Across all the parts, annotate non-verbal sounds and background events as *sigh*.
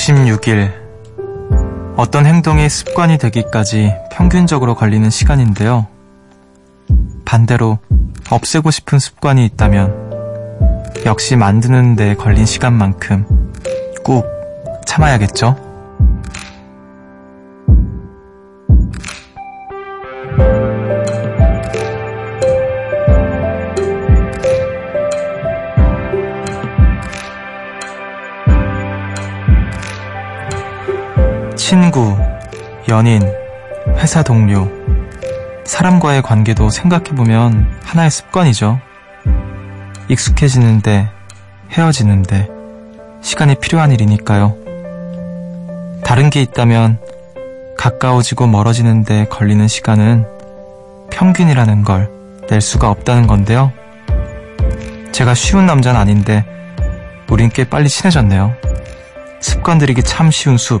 66일. 어떤 행동이 습관이 되기까지 평균적으로 걸리는 시간인데요. 반대로 없애고 싶은 습관이 있다면 역시 만드는 데 걸린 시간만큼 꾹 참아야겠죠? 친구, 연인, 회사 동료, 사람과의 관계도 생각해보면 하나의 습관이죠. 익숙해지는데, 헤어지는데, 시간이 필요한 일이니까요. 다른 게 있다면, 가까워지고 멀어지는데 걸리는 시간은 평균이라는 걸 낼 수가 없다는 건데요. 제가 쉬운 남자는 아닌데, 우린 꽤 빨리 친해졌네요. 습관 들이기 참 쉬운 숲.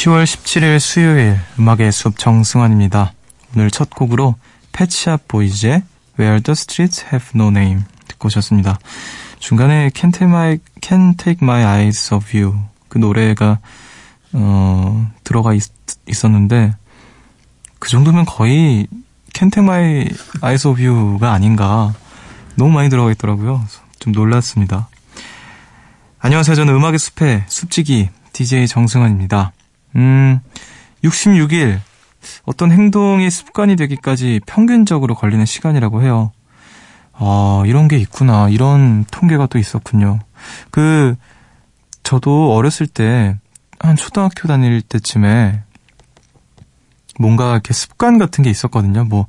10월 17일 수요일 음악의 숲 정승환입니다. 오늘 첫 곡으로 패치압 보이즈의 Where the Streets Have No Name 듣고 오셨습니다. 중간에 Can't Take My, Can't Take My Eyes Off You 그 노래가 어, 들어가 있, 있었는데 그 정도면 거의 Can't Take My Eyes Off You가 아닌가 너무 많이 들어가 있더라고요. 좀 놀랐습니다. 안녕하세요. 저는 음악의 숲의 숲지기 DJ 정승환입니다. 음, 66일. 어떤 행동이 습관이 되기까지 평균적으로 걸리는 시간이라고 해요. 아, 이런 게 있구나. 이런 통계가 또 있었군요. 그, 저도 어렸을 때, 한 초등학교 다닐 때쯤에, 뭔가 이렇게 습관 같은 게 있었거든요. 뭐,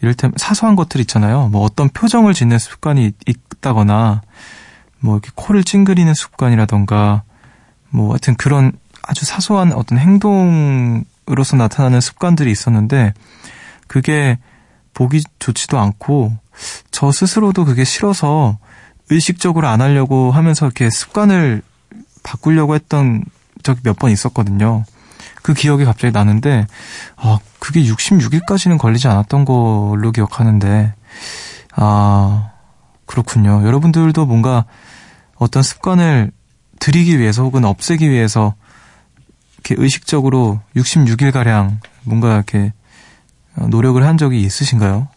이를테면 사소한 것들 있잖아요. 뭐 어떤 표정을 짓는 습관이 있다거나, 뭐 이렇게 코를 찡그리는 습관이라던가, 뭐 하여튼 그런 아주 사소한 어떤 행동으로서 나타나는 습관들이 있었는데 그게 보기 좋지도 않고 저 스스로도 그게 싫어서 의식적으로 안 하려고 하면서 이렇게 습관을 바꾸려고 했던 적이 몇 번 있었거든요. 그 기억이 갑자기 나는데, 아, 그게 66일까지는 걸리지 않았던 걸로 기억하는데, 아, 그렇군요. 여러분들도 뭔가 어떤 습관을 들이기 위해서 혹은 없애기 위해서 이렇게 의식적으로 66일가량 뭔가 이렇게 어, 노력을 한 적이 있으신가요?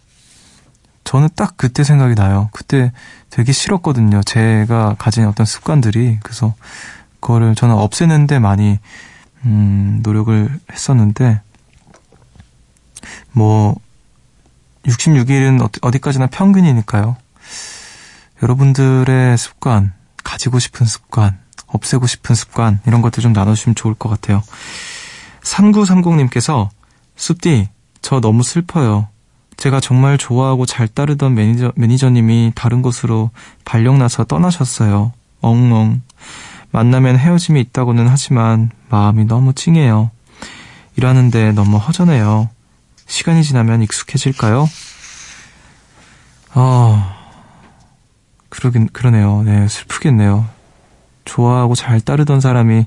저는 딱 그때 생각이 나요. 그때 되게 싫었거든요. 제가 가진 어떤 습관들이. 그래서 그거를 저는 없애는데 많이, 음, 노력을 했었는데, 뭐, 66일은 어디까지나 평균이니까요. 여러분들의 습관, 가지고 싶은 습관, 없애고 싶은 습관 이런 것들 좀 나눠주시면 좋을 것 같아요. 3930님께서 숲디 저 너무 슬퍼요. 제가 정말 좋아하고 잘 따르던 매니저, 매니저님이 다른 곳으로 발령나서 떠나셨어요. 엉엉. 만나면 헤어짐이 있다고는 하지만 마음이 너무 찡해요. 일하는데 너무 허전해요. 시간이 지나면 익숙해질까요? 아, 그러긴, 그러네요. 네, 슬프겠네요. 좋아하고 잘 따르던 사람이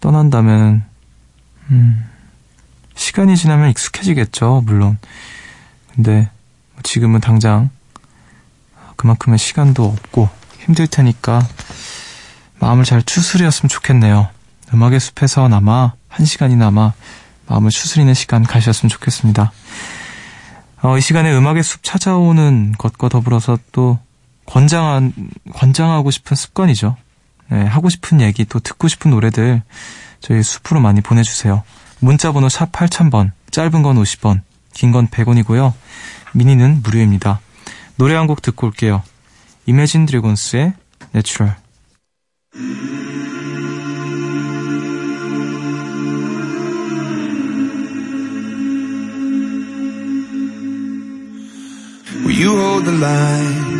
떠난다면, 음, 시간이 지나면 익숙해지겠죠, 물론. 근데 지금은 당장 그만큼의 시간도 없고 힘들 테니까 마음을 잘 추스렸으면 좋겠네요. 음악의 숲에서 남아 한 시간이나마 마음을 추스리는 시간 가셨으면 좋겠습니다. 어, 이 시간에 음악의 숲 찾아오는 것과 더불어서 또 권장한, 권장하고 싶은 습관이죠. 네, 하고 싶은 얘기, 또 듣고 싶은 노래들 저희 숲으로 많이 보내주세요. 문자번호 샵 8000번, 짧은 건 50원, 긴건 100원이고요. 미니는 무료입니다. 노래 한 곡 듣고 올게요. 이매진 드래곤스의 내추럴. Will you hold the line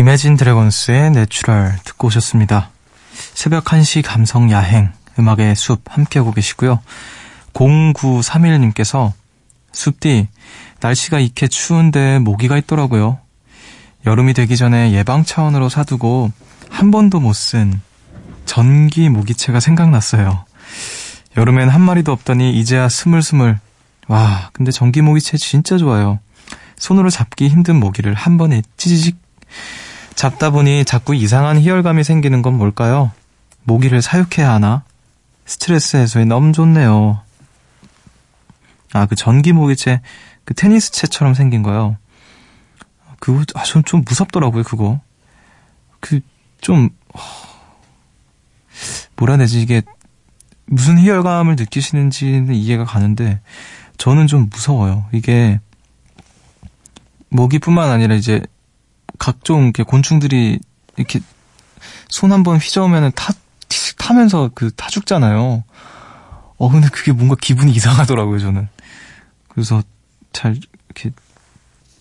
이매진 드래곤스의 Natural 듣고 오셨습니다. 새벽 1시 감성 야행, 음악의 숲 함께하고 계시고요. 0931님께서 숲디, 날씨가 이렇게 추운데 모기가 있더라고요. 여름이 되기 전에 예방 차원으로 사두고 한 번도 못 쓴 전기 모기채가 생각났어요. 여름엔 한 마리도 없더니 이제야 스물스물. 와, 근데 전기 모기채 진짜 좋아요. 손으로 잡기 힘든 모기를 한 번에 찌지직 잡다 보니 자꾸 이상한 희열감이 생기는 건 뭘까요? 모기를 사육해야 하나? 스트레스 해소에 너무 좋네요. 아, 그 전기 모기채, 그 테니스채처럼 생긴 거요. 그거, 아, 좀, 좀 무섭더라고요, 그거. 그, 좀, 뭐라 해야 되지, 이게, 무슨 희열감을 느끼시는지는 이해가 가는데, 저는 좀 무서워요. 이게, 모기뿐만 아니라 이제, 각종 이렇게 곤충들이 이렇게 손 한번 휘저으면은 타, 타면서 그 타 죽잖아요. 어, 근데 그게 뭔가 기분이 이상하더라고요, 저는. 그래서 잘 이렇게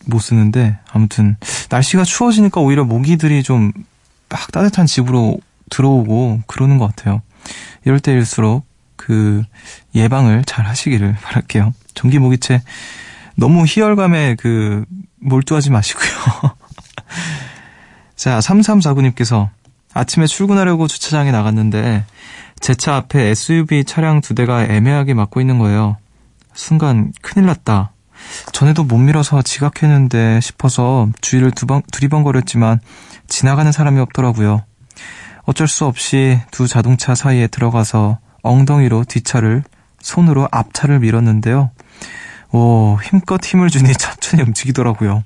못 쓰는데, 아무튼, 날씨가 추워지니까 오히려 모기들이 좀 막 따뜻한 집으로 들어오고 그러는 것 같아요. 이럴 때일수록 그 예방을 잘 하시기를 바랄게요. 전기 모기채 너무 희열감에 그 몰두하지 마시고요. *laughs* 자, 3349님께서 아침에 출근하려고 주차장에 나갔는데 제 차 앞에 SUV 차량 두 대가 애매하게 막고 있는 거예요. 순간 큰일 났다. 전에도 못 밀어서 지각했는데 싶어서 주위를 두번, 두리번거렸지만 지나가는 사람이 없더라고요. 어쩔 수 없이 두 자동차 사이에 들어가서 엉덩이로 뒷차를 손으로 앞차를 밀었는데요. 오, 힘껏 힘을 주니 *laughs* 천천히 움직이더라고요.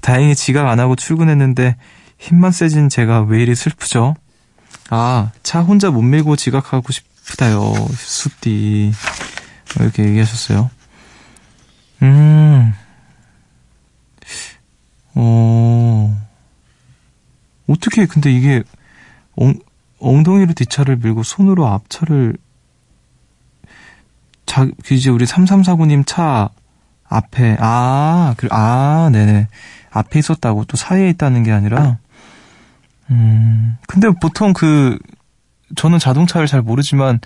다행히 지각 안 하고 출근했는데 힘만 세진 제가 왜 이리 슬프죠? 아, 차 혼자 못 밀고 지각하고 싶다요. 숲디. 이렇게 얘기하셨어요. 음. 어. 어떻게 근데 이게 엉, 엉덩이로 뒷차를 밀고 손으로 앞차를 자, 그 이제 우리 3349님 차 앞에, 아, 그, 아, 네네. 앞에 있었다고 또 사이에 있다는 게 아니라, 음, 근데 보통 그, 저는 자동차를 잘 모르지만,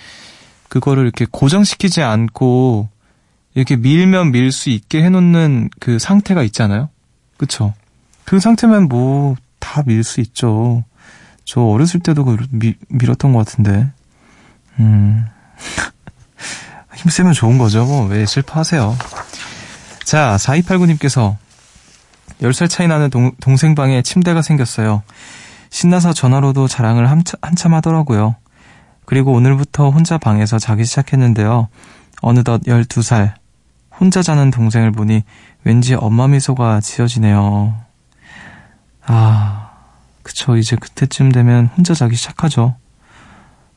그거를 이렇게 고정시키지 않고, 이렇게 밀면 밀 수 있게 해놓는 그 상태가 있잖아요? 그쵸? 그 상태면 뭐, 다 밀 수 있죠. 저 어렸을 때도 그 미, 밀었던 것 같은데. 음. *laughs* 힘쓰면 좋은 거죠. 뭐, 왜 슬퍼하세요? 자, 4289님께서 10살 차이 나는 동, 동생 방에 침대가 생겼어요. 신나서 전화로도 자랑을 한참, 한참 하더라고요. 그리고 오늘부터 혼자 방에서 자기 시작했는데요. 어느덧 12살. 혼자 자는 동생을 보니 왠지 엄마 미소가 지어지네요. 아, 그쵸. 이제 그때쯤 되면 혼자 자기 시작하죠.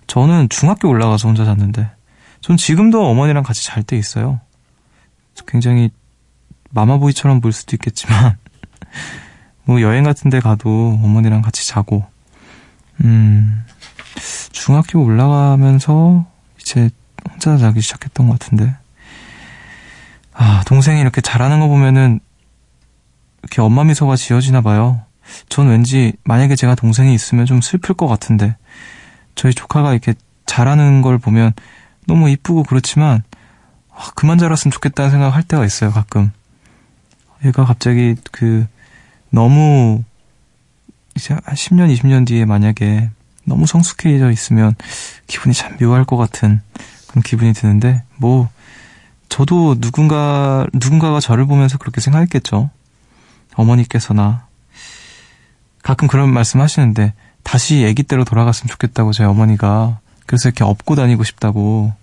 저는 중학교 올라가서 혼자 잤는데, 전 지금도 어머니랑 같이 잘 때 있어요. 굉장히 마마보이처럼 보일 수도 있겠지만, 뭐 여행 같은 데 가도 어머니랑 같이 자고, 음, 중학교 올라가면서 이제 혼자 자기 시작했던 것 같은데, 아, 동생이 이렇게 잘하는 거 보면은, 이렇게 엄마 미소가 지어지나 봐요. 전 왠지 만약에 제가 동생이 있으면 좀 슬플 것 같은데, 저희 조카가 이렇게 잘하는 걸 보면 너무 이쁘고 그렇지만, 아, 그만 자랐으면 좋겠다는 생각 할 때가 있어요, 가끔. 얘가 갑자기 그 너무 이제 한 10년, 20년 뒤에 만약에 너무 성숙해져 있으면 기분이 참 묘할 것 같은 그런 기분이 드는데, 뭐, 저도 누군가, 누군가가 저를 보면서 그렇게 생각했겠죠. 어머니께서나. 가끔 그런 말씀 하시는데, 다시 아기 때로 돌아갔으면 좋겠다고 제 어머니가, 그래서 이렇게 업고 다니고 싶다고,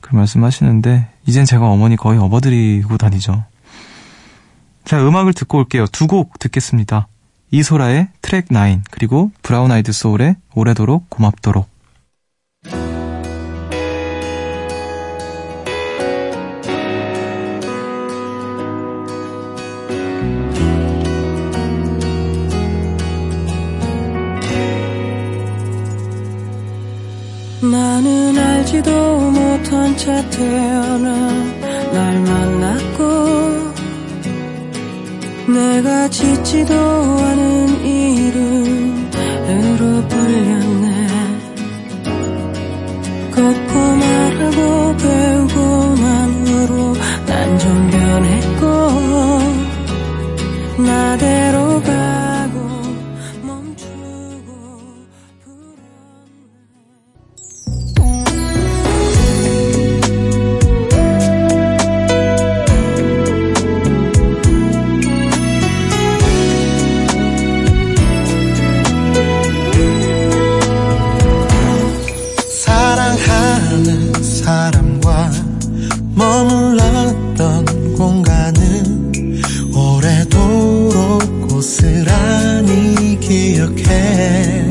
그런 말씀 하시는데, 이젠 제가 어머니 거의 업어드리고 다니죠. 자, 음악을 듣고 올게요. 두 곡 듣겠습니다. 이소라의 트랙 9, 그리고 브라운 아이드 소울의 오래도록 고맙도록. 나는 알지도 못한 채 태어나 짓지도 사람과 머물렀던 공간은 오래도록 고스란히 기억해.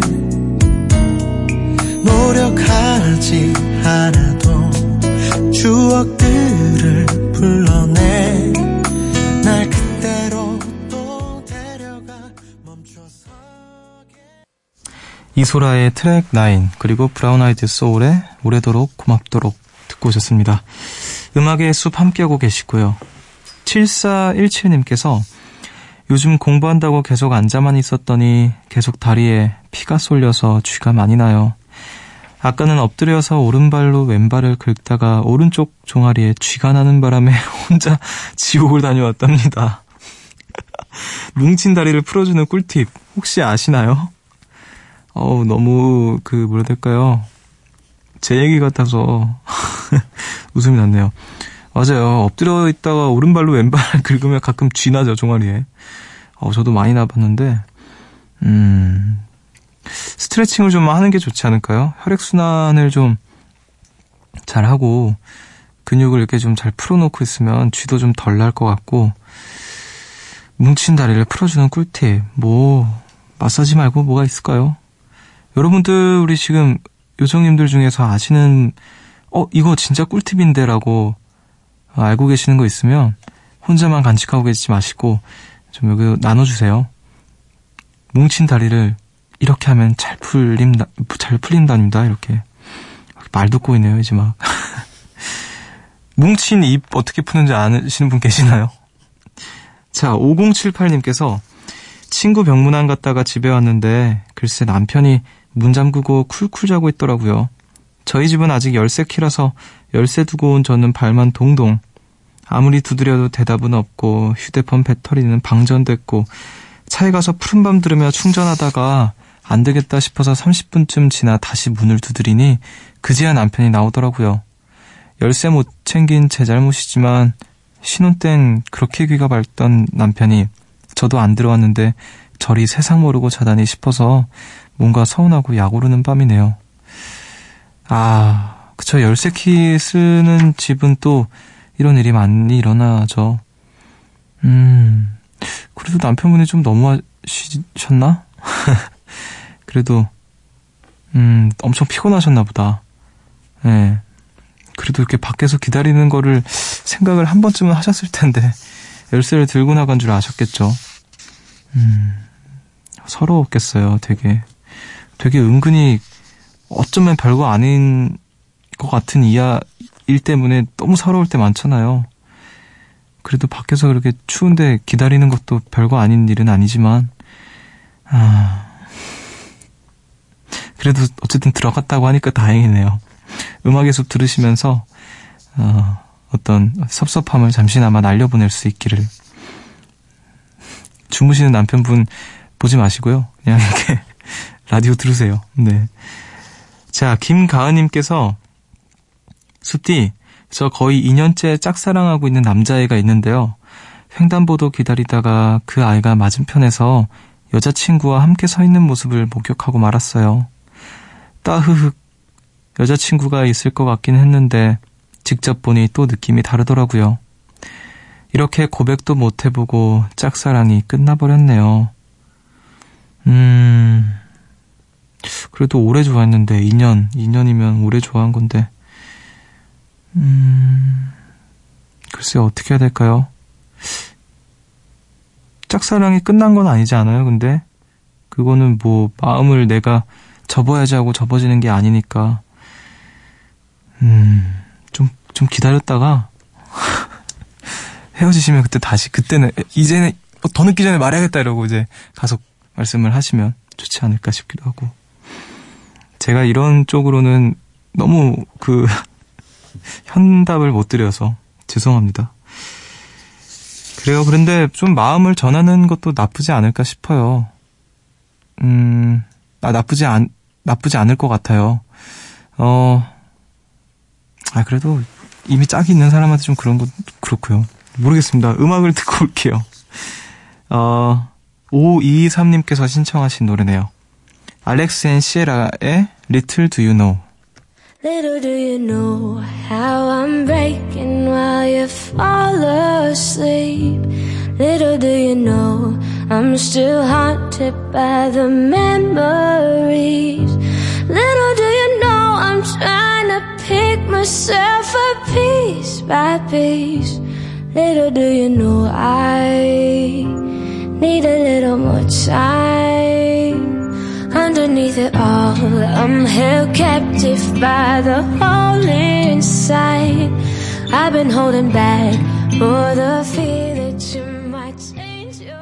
노력하지 않아도 추억들을 불러내. 날 그대로 또 데려가 멈춰서 이소라의 트랙 9 그리고 브라운 아이드 소울의 오래도록 고맙도록 듣고 오셨습니다. 음악의 숲 함께하고 계시고요. 7417님께서 요즘 공부한다고 계속 앉아만 있었더니 계속 다리에 피가 쏠려서 쥐가 많이 나요. 아까는 엎드려서 오른발로 왼발을 긁다가 오른쪽 종아리에 쥐가 나는 바람에 *laughs* 혼자 지옥을 다녀왔답니다. *laughs* 뭉친 다리를 풀어주는 꿀팁 혹시 아시나요? 어우, 너무, 그, 뭐라 될까요? 제 얘기 같아서 웃음이 났네요. 맞아요. 엎드려 있다가 오른발로 왼발 *laughs* 긁으면 가끔 쥐나죠, 종아리에. 어, 저도 많이 나봤는데, 음, 스트레칭을 좀 하는 게 좋지 않을까요? 혈액순환을 좀 잘 하고, 근육을 이렇게 좀 잘 풀어놓고 있으면 쥐도 좀 덜 날 것 같고, 뭉친 다리를 풀어주는 꿀팁. 뭐, 마사지 말고 뭐가 있을까요? 여러분들, 우리 지금 요정님들 중에서 아시는, 어, 이거 진짜 꿀팁인데 라고 알고 계시는 거 있으면 혼자만 간직하고 계시지 마시고 좀 여기 나눠주세요. 뭉친 다리를 이렇게 하면 잘 풀린다, 잘 풀린답니다. 이렇게. 말 듣고 있네요, 이제 막. *laughs* 뭉친 입 어떻게 푸는지 아시는 분 계시나요? 자, 5078님께서 친구 병문안 갔다가 집에 왔는데 글쎄 남편이 문 잠그고 쿨쿨 자고 있더라고요. 저희 집은 아직 열쇠 키라서 열쇠 두고 온 저는 발만 동동. 아무리 두드려도 대답은 없고 휴대폰 배터리는 방전됐고 차에 가서 푸른밤 들으며 충전하다가 안 되겠다 싶어서 30분쯤 지나 다시 문을 두드리니 그제야 남편이 나오더라고요. 열쇠 못 챙긴 제 잘못이지만 신혼 땐 그렇게 귀가 밝던 남편이 저도 안 들어왔는데 저리 세상 모르고 자다니 싶어서 뭔가 서운하고 약 오르는 밤이네요. 아, 그쵸. 열쇠키 쓰는 집은 또 이런 일이 많이 일어나죠. 음, 그래도 남편분이 좀 너무하셨나? *laughs* 그래도, 음, 엄청 피곤하셨나 보다. 예. 네. 그래도 이렇게 밖에서 기다리는 거를 생각을 한 번쯤은 하셨을 텐데, *laughs* 열쇠를 들고 나간 줄 아셨겠죠. 음, 서러웠겠어요, 되게. 되게 은근히 어쩌면 별거 아닌 것 같은 이야, 일 때문에 너무 서러울 때 많잖아요. 그래도 밖에서 그렇게 추운데 기다리는 것도 별거 아닌 일은 아니지만, 아, 그래도 어쨌든 들어갔다고 하니까 다행이네요. 음악의 숲 들으시면서, 어, 어떤 섭섭함을 잠시나마 날려보낼 수 있기를. 주무시는 남편분 보지 마시고요. 그냥 이렇게 *laughs* 라디오 들으세요. 네. 자, 김가은님께서 숲디, 저 거의 2년째 짝사랑하고 있는 남자애가 있는데요. 횡단보도 기다리다가 그 아이가 맞은편에서 여자친구와 함께 서 있는 모습을 목격하고 말았어요. 따흐흑. 여자친구가 있을 것 같긴 했는데 직접 보니 또 느낌이 다르더라고요. 이렇게 고백도 못 해보고 짝사랑이 끝나버렸네요. 음, 그래도 오래 좋아했는데, 2년, 2년이면 오래 좋아한 건데, 음, 글쎄 어떻게 해야 될까요? 짝사랑이 끝난 건 아니지 않아요, 근데? 그거는 뭐, 마음을 내가 접어야지 하고 접어지는 게 아니니까, 음, 좀, 좀 기다렸다가, *laughs* 헤어지시면 그때 다시, 그때는, 이제는, 어, 더 늦기 전에 말해야겠다 이러고 이제 가서 말씀을 하시면 좋지 않을까 싶기도 하고. 제가 이런 쪽으로는 너무 그, *laughs* 현답을 못 드려서 죄송합니다. 그래요. 그런데 좀 마음을 전하는 것도 나쁘지 않을까 싶어요. 음, 아, 나쁘지 않, 나쁘지 않을 것 같아요. 어, 아, 그래도 이미 짝이 있는 사람한테 좀 그런 건 그렇고요. 모르겠습니다. 음악을 *laughs* 듣고 올게요. 어, 5223님께서 신청하신 노래네요. 알렉스 앤 시에라의 Little Do You Know. Little do you know how I'm breaking while you fall asleep. Little do you know I'm still haunted by the memories. Little do you know I'm trying to pick myself up piece by piece. Little do you know I need a little more time. Underneath it all, I'm held captive by the hole inside. I've been holding back for the fear that you might change your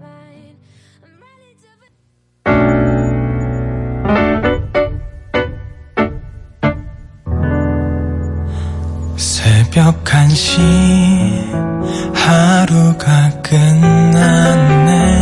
mind. I'm ready to. 새벽 1시 하루가 끝났네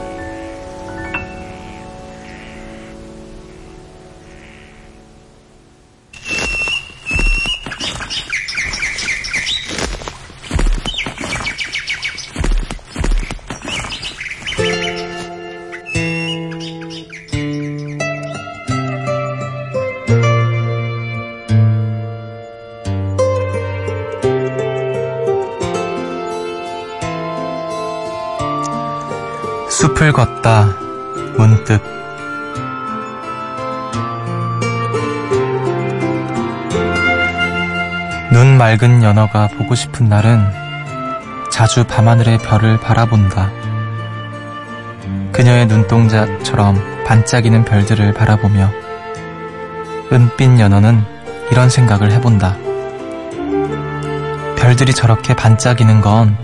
눈 맑은 연어가 보고 싶은 날은 자주 밤하늘의 별을 바라본다. 그녀의 눈동자처럼 반짝이는 별들을 바라보며 은빛 연어는 이런 생각을 해본다. 별들이 저렇게 반짝이는 건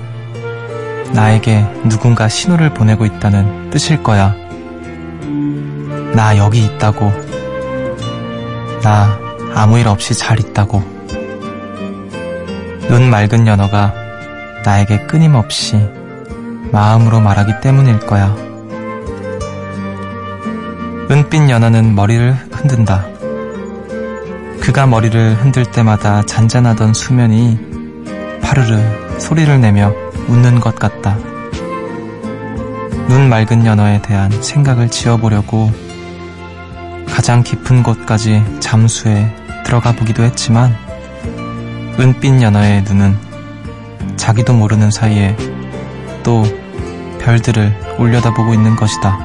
나에게 누군가 신호를 보내고 있다는 뜻일 거야. 나 여기 있다고. 나 아무 일 없이 잘 있다고. 눈 맑은 연어가 나에게 끊임없이 마음으로 말하기 때문일 거야. 은빛 연어는 머리를 흔든다. 그가 머리를 흔들 때마다 잔잔하던 수면이 파르르 소리를 내며 웃는 것 같다. 눈 맑은 연어에 대한 생각을 지어보려고 가장 깊은 곳까지 잠수해 들어가 보기도 했지만 은빛 연어의 눈은 자기도 모르는 사이에 또 별들을 올려다보고 있는 것이다.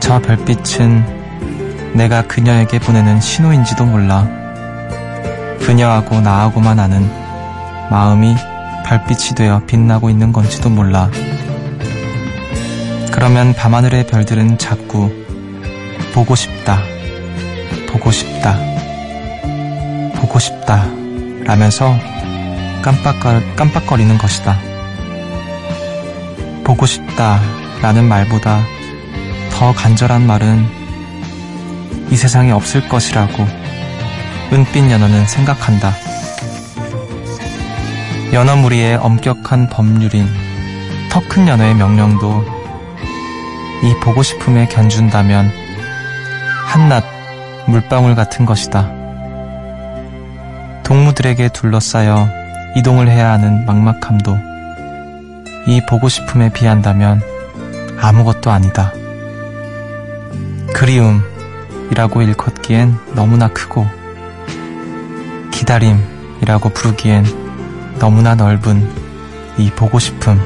저 별빛은 내가 그녀에게 보내는 신호인지도 몰라. 그녀하고 나하고만 아는 마음이 별빛이 되어 빛나고 있는 건지도 몰라. 그러면 밤하늘의 별들은 자꾸 보고 싶다, 보고 싶다, 보고 싶다 라면서 깜빡거, 깜빡거리는 것이다. 보고 싶다 라는 말보다 더 간절한 말은 이 세상에 없을 것이라고 은빛 연어는 생각한다. 연어 무리의 엄격한 법률인 더큰 연어의 명령도 이 보고 싶음에 견준다면 한낱 물방울 같은 것이다. 동무들에게 둘러싸여 이동을 해야 하는 막막함도 이 보고 싶음에 비한다면 아무것도 아니다. 그리움이라고 일컫기엔 너무나 크고 기다림이라고 부르기엔 너무나 넓은 이 보고 싶음.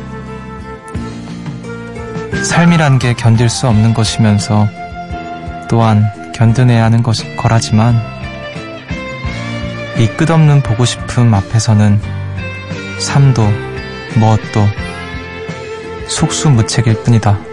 삶이란 게 견딜 수 없는 것이면서 또한 견뎌내야 하는 것이 거라지만 이 끝없는 보고 싶음 앞에서는 삶도 무엇도 속수무책일 뿐이다.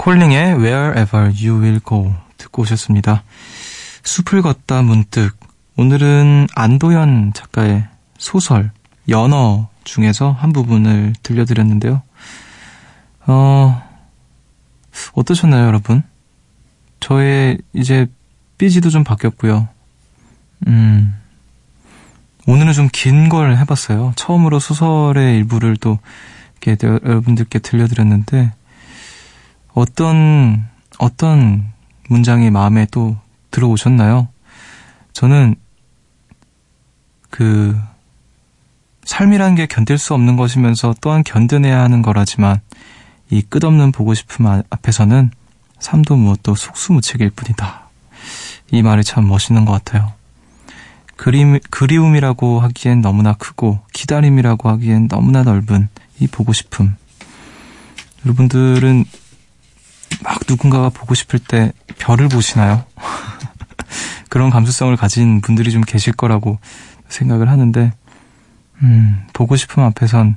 콜링의 Wherever You Will Go 듣고 오셨습니다. 숲을 걷다 문득 오늘은 안도현 작가의 소설 연어 중에서 한 부분을 들려드렸는데요. 어, 어떠셨나요, 여러분? 저의 이제 삐지도 좀 바뀌었고요. 음, 오늘은 좀 긴 걸 해봤어요. 처음으로 소설의 일부를 또 이렇게 여러분들께 들려드렸는데, 어떤, 어떤 문장이 마음에 또 들어오셨나요? 저는 그, 삶이란 게 견딜 수 없는 것이면서 또한 견뎌내야 하는 거라지만 이 끝없는 보고 싶음 아- 앞에서는 삶도 무엇도 속수무책일 뿐이다. 이 말이 참 멋있는 것 같아요. 그림, 그리움이라고 하기엔 너무나 크고 기다림이라고 하기엔 너무나 넓은 이 보고 싶음. 여러분들은 막 누군가가 보고 싶을 때 별을 보시나요? *laughs* 그런 감수성을 가진 분들이 좀 계실 거라고 생각을 하는데, 음, 보고 싶음 앞에선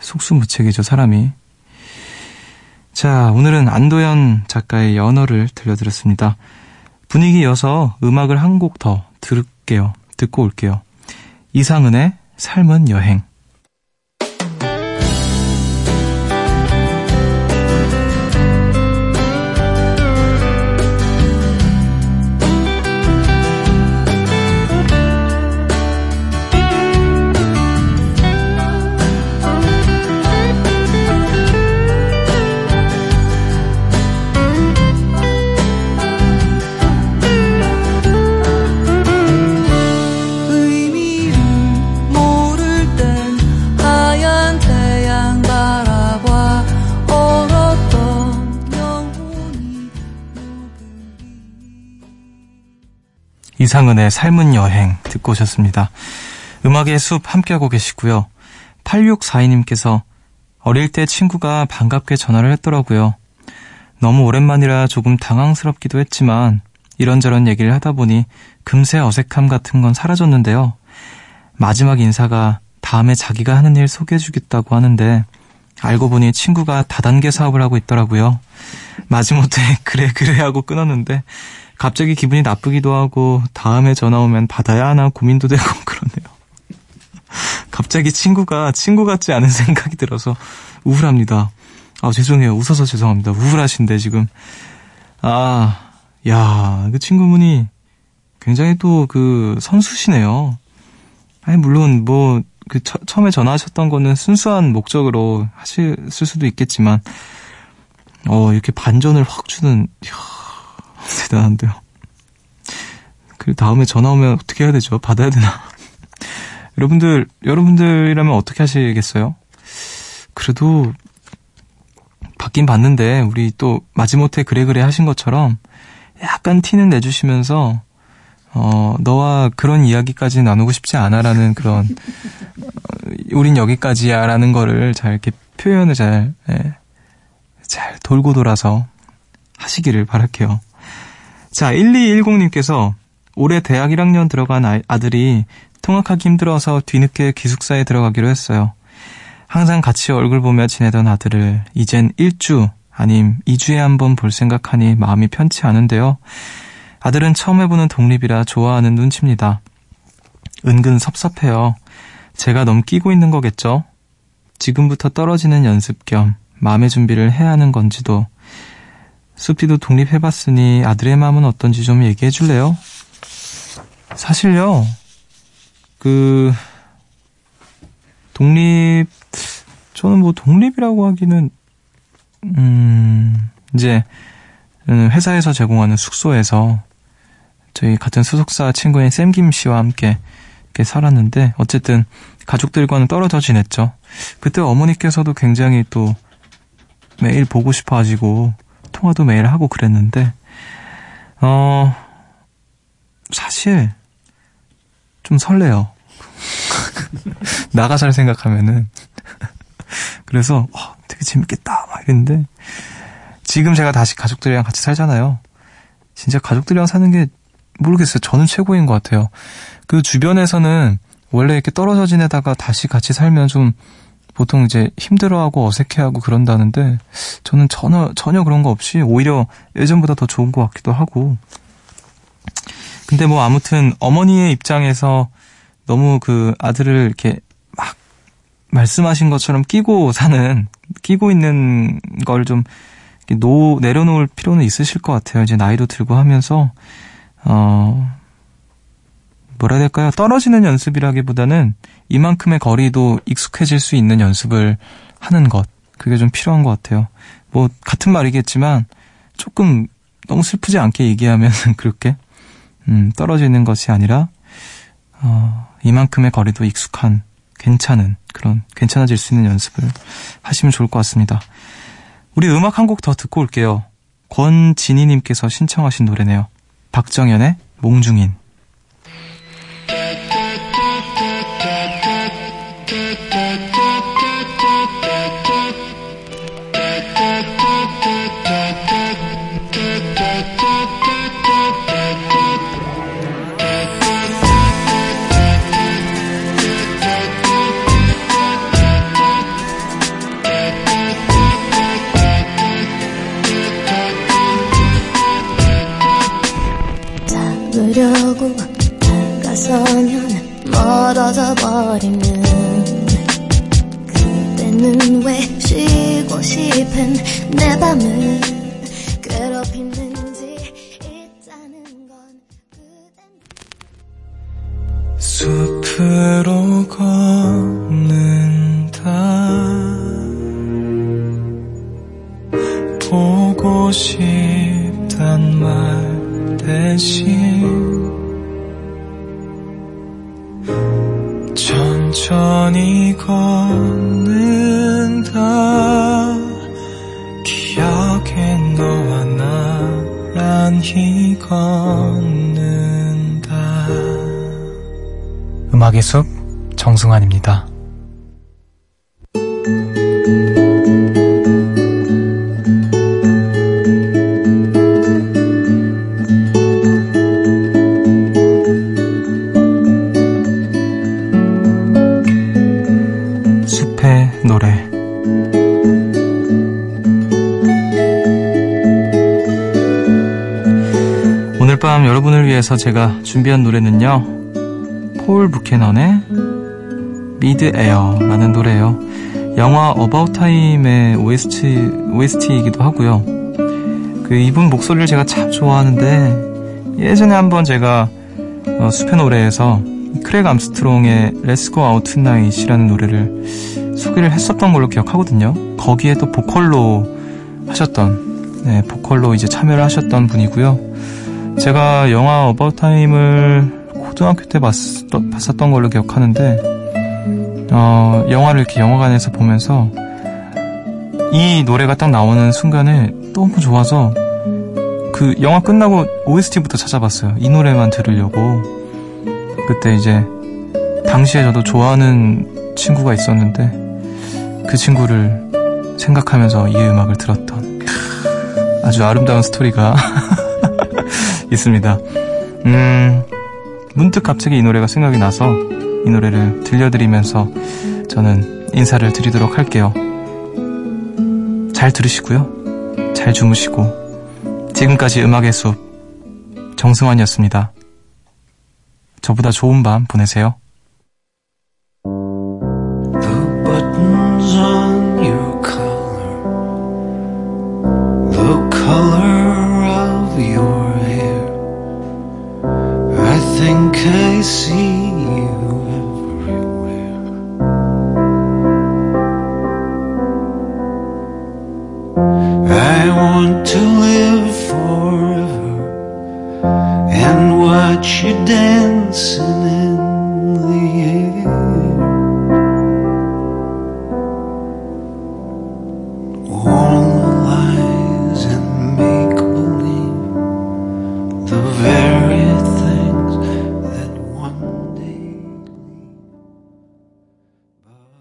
속수무책이죠, 사람이. 자, 오늘은 안도현 작가의 연어를 들려드렸습니다. 분위기 이어서 음악을 한 곡 더 들을게요. 듣고 올게요. 이상은의 삶은 여행. 이상은의 삶은 여행 듣고 오셨습니다. 음악의 숲 함께하고 계시고요. 8642님께서 어릴 때 친구가 반갑게 전화를 했더라고요. 너무 오랜만이라 조금 당황스럽기도 했지만 이런저런 얘기를 하다 보니 금세 어색함 같은 건 사라졌는데요. 마지막 인사가 다음에 자기가 하는 일 소개해주겠다고 하는데 알고 보니 친구가 다단계 사업을 하고 있더라고요. 마지못해 *laughs* 그래 그래 하고 끊었는데 갑자기 기분이 나쁘기도 하고 다음에 전화 오면 받아야 하나 고민도 되고 *laughs* 그러네요. 갑자기 친구가 친구 같지 않은 *laughs* 생각이 들어서 우울합니다. 아 죄송해요. 웃어서 죄송합니다. 우울하신데 지금 아, 야, 그 친구분이 굉장히 또 그 선수시네요. 아니 물론 뭐 그 처음에 전화하셨던 거는 순수한 목적으로 하실 수도 있겠지만 어 이렇게 반전을 확 주는 이야, 대단한데요. 그 다음에 전화 오면 어떻게 해야 되죠? 받아야 되나? *laughs* 여러분들 여러분들이라면 어떻게 하시겠어요? 그래도 받긴 받는데 우리 또 마지못해 그래 그래 하신 것처럼 약간 티는 내주시면서 어 너와 그런 이야기까지 나누고 싶지 않아라는 그런 어, 우린 여기까지야 라는 거를 잘 이렇게 표현을 잘, 예, 잘 돌고 돌아서 하시기를 바랄게요. 자, 1210님께서 올해 대학 1학년 들어간 아, 아들이 통학하기 힘들어서 뒤늦게 기숙사에 들어가기로 했어요. 항상 같이 얼굴 보며 지내던 아들을 이젠 1주 아님 2주에 한 번 볼 생각하니 마음이 편치 않은데요. 아들은 처음 해보는 독립이라 좋아하는 눈치입니다. 은근 섭섭해요. 제가 너무 끼고 있는 거겠죠? 지금부터 떨어지는 연습 겸 마음의 준비를 해야 하는 건지도 숲디도 독립해봤으니 아들의 마음은 어떤지 좀 얘기해 줄래요? 사실요, 그, 독립, 저는 뭐 독립이라고 하기는, 음, 이제, 회사에서 제공하는 숙소에서 저희 같은 소속사 친구인 샘김 씨와 함께 이렇게 살았는데, 어쨌든 가족들과는 떨어져 지냈죠. 그때 어머니께서도 굉장히 또 매일 보고 싶어 하시고, 통화도 매일 하고 그랬는데, 어, 사실, 좀 설레요. *laughs* 나가 살 생각하면은. *laughs* 그래서, 어, 되게 재밌겠다, 막 이랬는데, 지금 제가 다시 가족들이랑 같이 살잖아요. 진짜 가족들이랑 사는 게, 모르겠어요. 저는 최고인 것 같아요. 그 주변에서는 원래 이렇게 떨어져 지내다가 다시 같이 살면 좀 보통 이제 힘들어하고 어색해하고 그런다는데 저는 전혀 전혀 그런 거 없이 오히려 예전보다 더 좋은 것 같기도 하고 근데 뭐 아무튼 어머니의 입장에서 너무 그 아들을 이렇게 막 말씀하신 것처럼 끼고 사는 끼고 있는 걸 좀 노 내려놓을 필요는 있으실 것 같아요. 이제 나이도 들고 하면서 어 뭐라 해야 될까요? 떨어지는 연습이라기보다는 이만큼의 거리도 익숙해질 수 있는 연습을 하는 것. 그게 좀 필요한 것 같아요. 뭐, 같은 말이겠지만, 조금 너무 슬프지 않게 얘기하면 *laughs* 그렇게, 음, 떨어지는 것이 아니라, 어, 이만큼의 거리도 익숙한, 괜찮은, 그런, 괜찮아질 수 있는 연습을 하시면 좋을 것 같습니다. 우리 음악 한 곡 더 듣고 올게요. 권진희님께서 신청하신 노래네요. 박정현의 몽중인. 싶은 내 밤을 괴롭히는지 있다는 건 그댄. 숲으로 걷는다. 보고 싶단 말 대신 음악의 숲 정승환입니다. 오늘 밤 여러분을 위해서 제가 준비한 노래는요. 폴 부캐넌의 Mid Air라는 노래예요. 영화 About Time의 OST, OST이기도 하고요. 그 이분 목소리를 제가 참 좋아하는데 예전에 한번 제가 어, 숲의 노래에서 크레이그 암스트롱의 Let's Go Out Tonight이라는 노래를 소개를 했었던 걸로 기억하거든요. 거기에 또 보컬로 하셨던 네, 보컬로 이제 참여를 하셨던 분이고요. 제가 영화 About Time을 고등학교 때 봤, 봤었던 걸로 기억하는데 어, 영화를 이렇게 영화관에서 보면서 이 노래가 딱 나오는 순간에 너무 좋아서 그 영화 끝나고 OST부터 찾아봤어요. 이 노래만 들으려고. 그때 이제 당시에 저도 좋아하는 친구가 있었는데 그 친구를 생각하면서 이 음악을 들었던 아주 아름다운 스토리가 *laughs* 있습니다. 음, 문득 갑자기 이 노래가 생각이 나서 이 노래를 들려드리면서 저는 인사를 드리도록 할게요. 잘 들으시고요. 잘 주무시고 지금까지 음악의 숲 정승환이었습니다. 저보다 좋은 밤 보내세요.